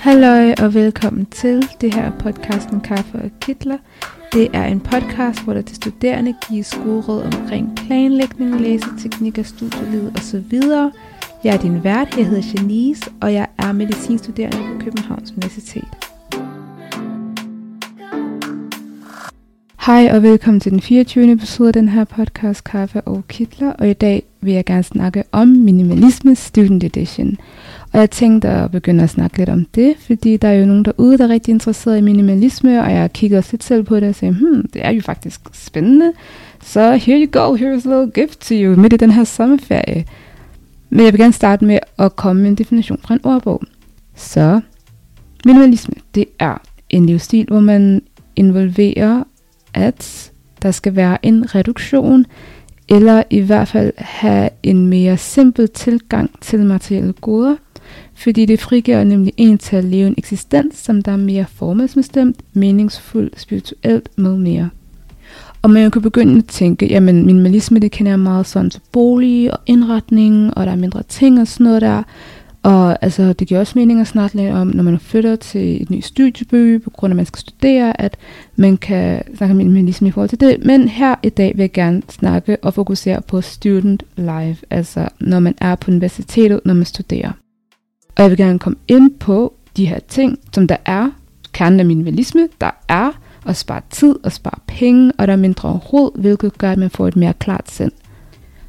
Halløj og velkommen til det her podcasten Kaffe og Kitler. Det er en podcast, hvor der til studerende gives gode råd omkring planlægning, læseteknikker, studieliv osv. Jeg er din vært, jeg hedder Janice, og jeg er medicinstuderende på Københavns Universitet. Hej og velkommen til den 24. episode af den her podcast Kaffe og Kitler, og i dag vil jeg gerne snakke om minimalisme student edition. Og jeg tænkte at begynde at snakke lidt om det, fordi der er jo nogen derude, der er rigtig interesseret i minimalisme, og jeg kigger også lidt selv på det og siger, hmm, det er jo faktisk spændende. Så here you go, here's a little gift to you midt i den her sommerferie. Men jeg vil gerne starte med at komme med en definition fra en ordbog. Så minimalisme, det er en livsstil, hvor man involverer, at der skal være en reduktion, eller i hvert fald have en mere simpel tilgang til materielle goder – fordi det frigiver nemlig en til at leve en eksistens, som der er mere formålsbestemt, meningsfuld, spirituelt med mere. Og man kan begynde at tænke, jamen minimalisme, det kender jeg meget sådan til bolig og indretning, og der er mindre ting og sådan noget der. Og altså, det giver også mening at snakke lidt om, når man flytter til et nyt studieby, på grund af, at man skal studere, at man kan snakke om minimalisme i forhold til det. Men her i dag vil jeg gerne snakke og fokusere på student life, altså når man er på universitetet, når man studerer. Og jeg vil gerne komme ind på de her ting, som der er kernen af minimalisme, der er at spare tid og spare penge, og der er mindre råd, hvilket gør, at man får et mere klart sind.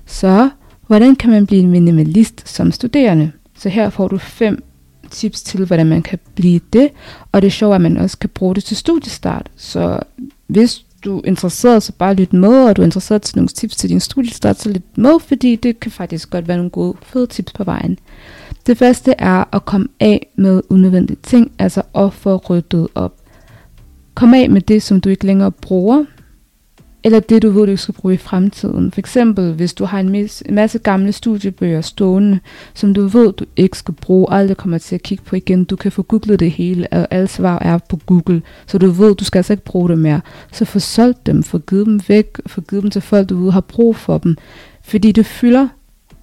Så hvordan kan man blive en minimalist som studerende? Så her får du fem tips til, hvordan man kan blive det, og det er sjovt, at man også kan bruge det til studiestart. Så hvis du er interesseret, så bare lyt med, og du er interesseret til nogle tips til din studiestart, så lyt med, fordi det kan faktisk godt være nogle gode, fede tips på vejen. Det første er at komme af med unødvendige ting, altså at få ryddet op. Kom af med det, som du ikke længere bruger, eller det, du ved, du skal bruge i fremtiden. For eksempel, hvis du har en masse gamle studiebøger stående, som du ved, du ikke skal bruge, aldrig kommer til at kigge på igen. Du kan få googlet det hele, og alle svar er på Google, så du ved, du skal altså ikke bruge dem mere. Så få solgt dem, få givet dem væk, få givet dem til folk, du ved, har brug for dem. Fordi det fylder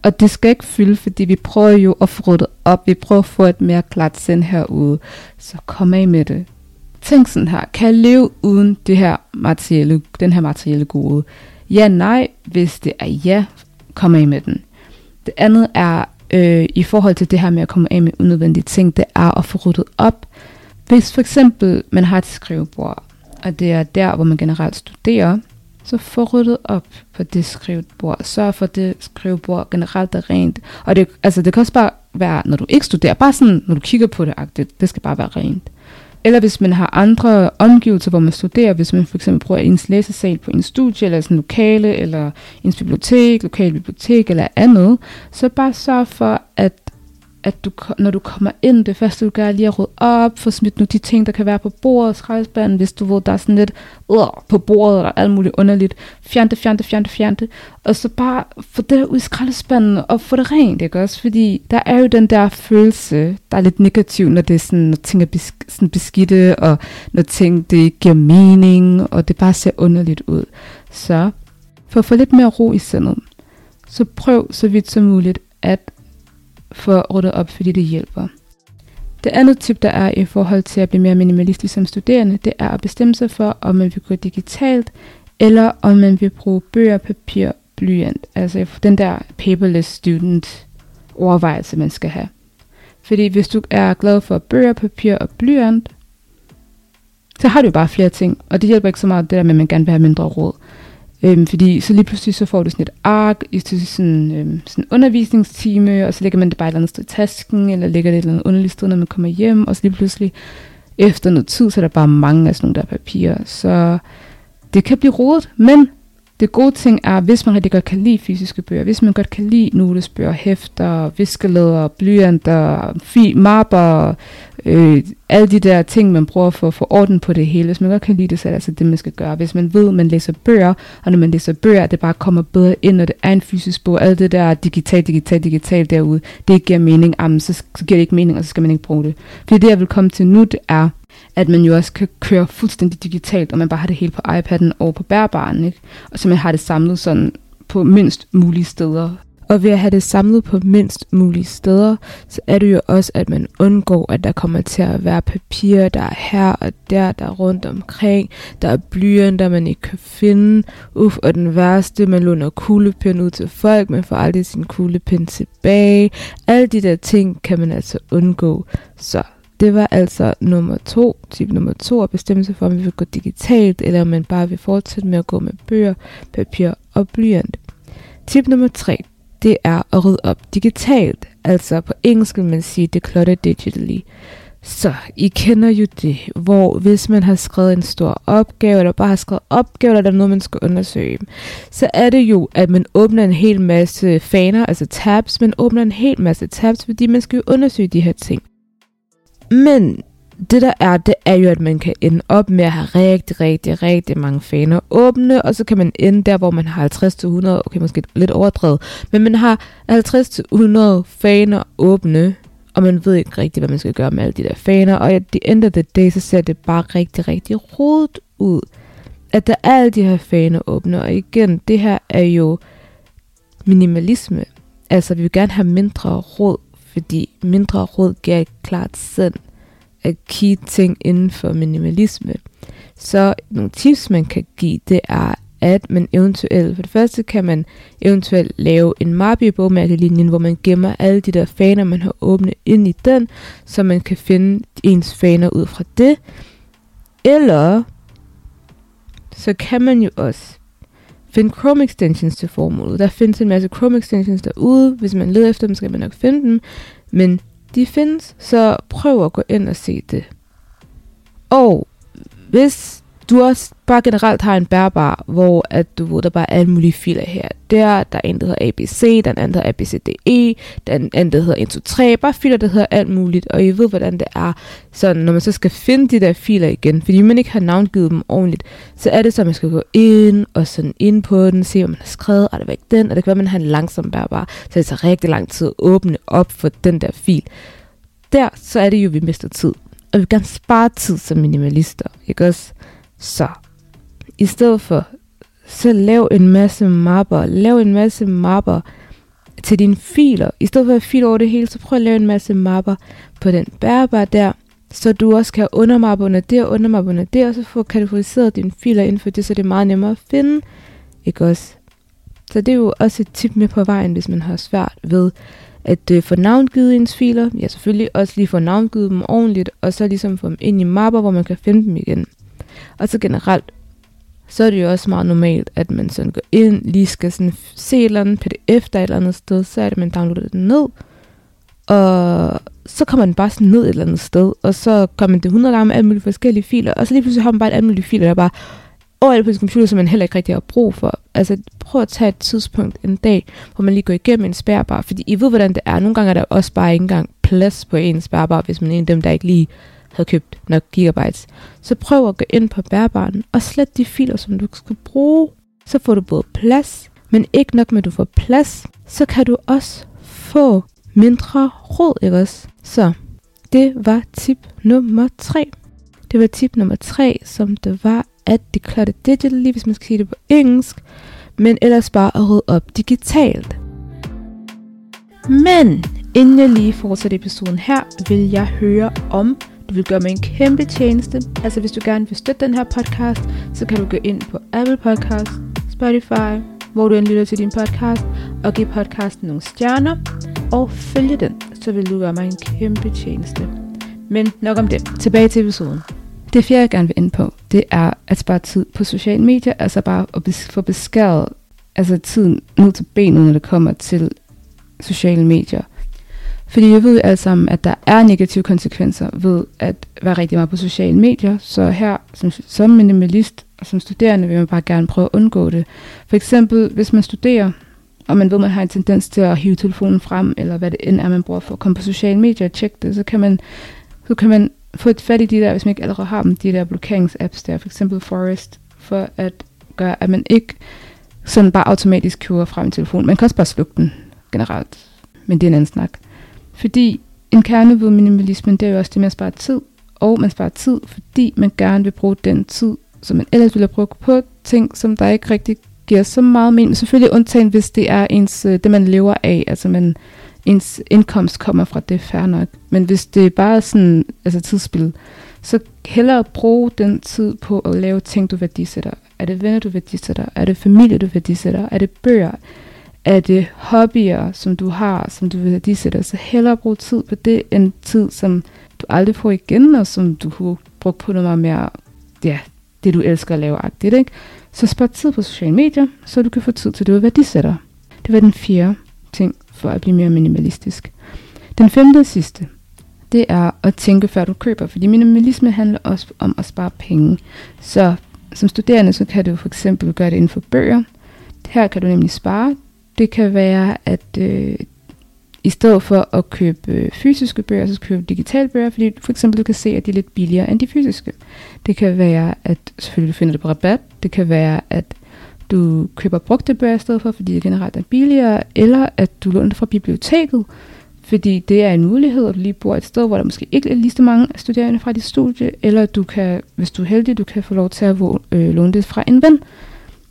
og det skal ikke fylde, fordi vi prøver jo at få ryddet op. Vi prøver at få et mere klart sind herude. Så kom af med det. Tænk sådan her. Kan jeg leve uden det her materielle, den her materielle gode? Ja, nej. Hvis det er ja, kom af med den. Det andet er, øh, i forhold til det her med at komme af med unødvendige ting, det er at få ryddet op. Hvis for eksempel man har et skrivebord, og det er der, hvor man generelt studerer, så få ryddet op på det skrivebord. Sørg for, at det skrivebord generelt er rent. Og det, altså, det kan også bare være, når du ikke studerer, bare sådan, når du kigger på det, agtigt, det skal bare være rent. Eller hvis man har andre omgivelser, hvor man studerer, hvis man for eksempel bruger ens læsesal på en studie, eller sådan lokale, eller ens bibliotek, lokal bibliotek, eller andet, så bare sørg for, at at du, når du kommer ind, det første du gør lige at rydde op, få smidt nu de ting, der kan være på bordet, skraldespanden, hvis du ved, der er sådan lidt øh, på bordet, eller alt muligt underligt. Fjern det, fjern det, fjern det, fjern det. Og så bare få det der ud i skraldespanden, og få det rent, ikke også? Fordi der er jo den der følelse, der er lidt negativ, når det er sådan, når ting er besk- sådan beskidte, og når ting, det giver mening, og det bare ser underligt ud. Så for at få lidt mere ro i sindet, så prøv så vidt som muligt at for at rydde op, fordi det hjælper. Det andet tip, der er i forhold til at blive mere minimalistisk som studerende, det er at bestemme sig for, om man vil gå digitalt, eller om man vil bruge bøger, papir, blyant. Altså den der paperless student overvejelse, man skal have. Fordi hvis du er glad for bøger, papir og blyant, så har du jo bare flere ting, og det hjælper ikke så meget det der med, at man gerne vil have mindre råd. Øhm, fordi så lige pludselig så får du sådan et ark i sådan, øhm, sådan en undervisningstime, og så lægger man det bare et eller andet sted i tasken, eller lægger det et eller andet underligt sted, når man kommer hjem, og så lige pludselig efter noget tid, så er der bare mange af sådan nogle der papirer. Så det kan blive rodet, men det gode ting er, hvis man rigtig godt kan lide fysiske bøger, hvis man godt kan lide notesbøger, hæfter, viskelæder, blyanter, fi, mapper, øh, alle de der ting, man bruger for at få orden på det hele. Hvis man godt kan lide det, så er det altså det, man skal gøre. Hvis man ved, at man læser bøger, og når man læser bøger, at det bare kommer bedre ind, når det er en fysisk bog, alt det der digital, digital, digital derude, det ikke giver mening, jamen, så, så giver det ikke mening, og så skal man ikke bruge det. Fordi det, jeg vil komme til nu, det er, at man jo også kan køre fuldstændig digitalt, og man bare har det hele på iPad'en og på bærbaren, ikke? Og så man har det samlet sådan på mindst mulige steder. Og ved at have det samlet på mindst mulige steder, så er det jo også, at man undgår, at der kommer til at være papir, der er her og der, der er rundt omkring. Der er blyanter, man ikke kan finde. Uff, og den værste, man låner kuglepind ud til folk, man får aldrig sin kuglepind tilbage. Alle de der ting kan man altså undgå. Så det var altså nummer to, type nummer to, at bestemme sig for, om vi vil gå digitalt, eller om man bare vil fortsætte med at gå med bøger, papir og blyant. Tip nummer tre, det er at rydde op digitalt. Altså på engelsk vil man sige declutter digitally. Så I kender jo det, hvor hvis man har skrevet en stor opgave, eller bare har skrevet opgave, eller der er noget, man skal undersøge, så er det jo, at man åbner en hel masse faner, altså tabs, man åbner en hel masse tabs, fordi man skal jo undersøge de her ting. Men det der er, det er jo, at man kan ende op med at have rigtig, rigtig, rigtig mange faner åbne, og så kan man ende der, hvor man har 50-100, okay, måske lidt overdrevet, men man har 50-100 faner åbne, og man ved ikke rigtig, hvad man skal gøre med alle de der faner, og at the end of the day, så ser det bare rigtig, rigtig rodet ud, at der er alle de her faner åbne, og igen, det her er jo minimalisme, altså vi vil gerne have mindre råd, fordi mindre råd giver et klart sind key ting inden for minimalisme. Så nogle tips, man kan give, det er, at man eventuelt, for det første kan man eventuelt lave en mappe i bogmærkelinjen, hvor man gemmer alle de der faner, man har åbnet ind i den, så man kan finde ens faner ud fra det. Eller så kan man jo også finde Chrome extensions til formålet. Der findes en masse Chrome extensions derude. Hvis man leder efter dem, skal man nok finde dem. Men de findes, så prøv at gå ind og se det. Og hvis du også bare generelt har en bærbar, hvor at du ved, der bare er alle mulige filer her. Der, der er en, der hedder ABC, der er en anden, der hedder ABCDE, der er en anden, der hedder 1, 2, 3. Bare filer, der hedder alt muligt, og I ved, hvordan det er. Så når man så skal finde de der filer igen, fordi man ikke har navngivet dem ordentligt, så er det så, at man skal gå ind og sådan ind på den, se, hvad man har skrevet, er det væk den, og det kan være, at man har en langsom bærbar, så det tager rigtig lang tid at åbne op for den der fil. Der, så er det jo, at vi mister tid. Og vi kan spare tid som minimalister, ikke også? Så i stedet for, så lav en masse mapper. Lav en masse mapper til dine filer. I stedet for at file over det hele, så prøv at lave en masse mapper på den bærbar der, så du også kan undermappe under det og undermappe under det, og så få kategoriseret dine filer inden for det, så det er meget nemmere at finde. Ikke også? Så det er jo også et tip med på vejen, hvis man har svært ved at øh, få navngivet ens filer. Ja, selvfølgelig også lige få navngivet dem ordentligt, og så ligesom få dem ind i mapper, hvor man kan finde dem igen. Og så generelt, så er det jo også meget normalt, at man sådan går ind, lige skal sådan se et eller andet pdf, der er et eller andet sted, så er det, at man downloader den ned, og så kommer den bare sådan ned et eller andet sted, og så kommer man det 100 gange med alle mulige forskellige filer, og så lige pludselig har man bare et alle mulige filer, der bare overalt på sin computer, som man heller ikke rigtig har brug for. Altså prøv at tage et tidspunkt en dag, hvor man lige går igennem en spærbar, fordi I ved, hvordan det er. Nogle gange er der også bare ikke engang plads på en spærbar, hvis man er en af dem, der ikke lige havde købt nok gigabytes. Så prøv at gå ind på bærbaren og slet de filer, som du skal bruge. Så får du både plads, men ikke nok med, at du får plads, så kan du også få mindre råd, ikke også? Så det var tip nummer 3. Det var tip nummer 3, som det var at declutter digitally, hvis man skal sige det på engelsk, men ellers bare at rydde op digitalt. Men inden jeg lige fortsætter episoden her, vil jeg høre om du vil gøre mig en kæmpe tjeneste. Altså hvis du gerne vil støtte den her podcast, så kan du gå ind på Apple Podcast, Spotify, hvor du end lytter til din podcast, og give podcasten nogle stjerner, og følge den, så vil du gøre mig en kæmpe tjeneste. Men nok om det. Tilbage til episoden. Det fjerde, jeg gerne vil ind på, det er at spare tid på sociale medier, altså bare at få beskæret altså tiden ned til benet, når det kommer til sociale medier. Fordi jeg ved alle sammen, at der er negative konsekvenser ved at være rigtig meget på sociale medier. Så her som, som minimalist og som studerende vil man bare gerne prøve at undgå det. For eksempel, hvis man studerer, og man ved, at man har en tendens til at hive telefonen frem, eller hvad det end er, man bruger for at komme på sociale medier og tjekke det, så kan man, så kan man få et fat i de der, hvis man ikke allerede har dem, de der blokeringsapps der, for eksempel Forest, for at gøre, at man ikke sådan bare automatisk kører frem i telefonen. Man kan også bare slukke den generelt, men det er en anden snak. Fordi en kerne ved minimalismen, det er jo også det med at spare tid, og man sparer tid, fordi man gerne vil bruge den tid, som man ellers ville have brugt på ting, som der ikke rigtig giver så meget mening. Selvfølgelig undtagen, hvis det er ens, øh, det, man lever af, altså man, ens indkomst kommer fra det, fair nok. Men hvis det er bare sådan, altså tidsspil, så hellere bruge den tid på at lave ting, du værdisætter. Er det venner, du værdisætter? Er det familie, du værdisætter? Er det bøger? Er det hobbyer, som du har, som du værdisætter? Så hellere bruge tid på det, end tid, som du aldrig får igen, og som du kunne bruge på noget meget mere, ja, det du elsker at lave agtigt, ikke? Så spar tid på sociale medier, så du kan få tid til det, du værdisætter. Det var den fjerde ting for at blive mere minimalistisk. Den femte og sidste, det er at tænke før du køber, fordi minimalisme handler også om at spare penge. Så som studerende, så kan du for eksempel gøre det inden for bøger. Her kan du nemlig spare. Det kan være, at øh, i stedet for at købe øh, fysiske bøger, så købe digitale bøger, fordi for eksempel du kan se, at de er lidt billigere end de fysiske. Det kan være, at selvfølgelig du finder det på rabat. Det kan være, at du køber brugte bøger i stedet for, fordi det generelt er billigere, eller at du låner det fra biblioteket, fordi det er en mulighed, at du lige bor et sted, hvor der måske ikke er lige så mange studerende fra dit studie, eller du kan, hvis du er heldig, du kan få lov til at øh, låne det fra en ven.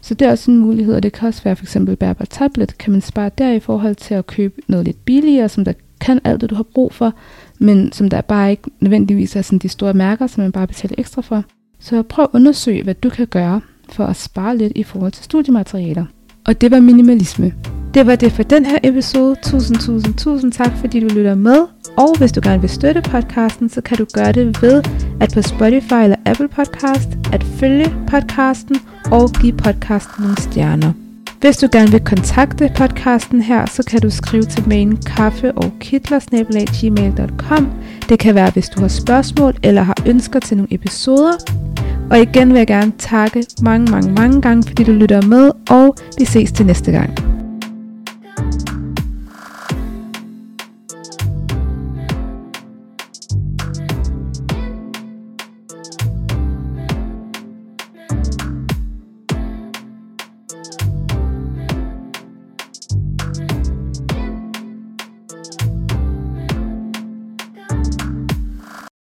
Så det er også en mulighed, og det kan også være for eksempel bærbar tablet. Kan man spare der i forhold til at købe noget lidt billigere, som der kan alt det, du har brug for, men som der bare ikke nødvendigvis er sådan de store mærker, som man bare betaler ekstra for. Så prøv at undersøge, hvad du kan gøre for at spare lidt i forhold til studiematerialer. Og det var minimalisme. Det var det for den her episode. Tusind, tusind, tusind tak, fordi du lytter med. Og hvis du gerne vil støtte podcasten, så kan du gøre det ved at på Spotify eller Apple Podcast at følge podcasten og give podcasten nogle stjerner. Hvis du gerne vil kontakte podcasten her, så kan du skrive til mailen kaffe og Det kan være, hvis du har spørgsmål eller har ønsker til nogle episoder. Og igen vil jeg gerne takke mange, mange, mange gange, fordi du lytter med, og vi ses til næste gang.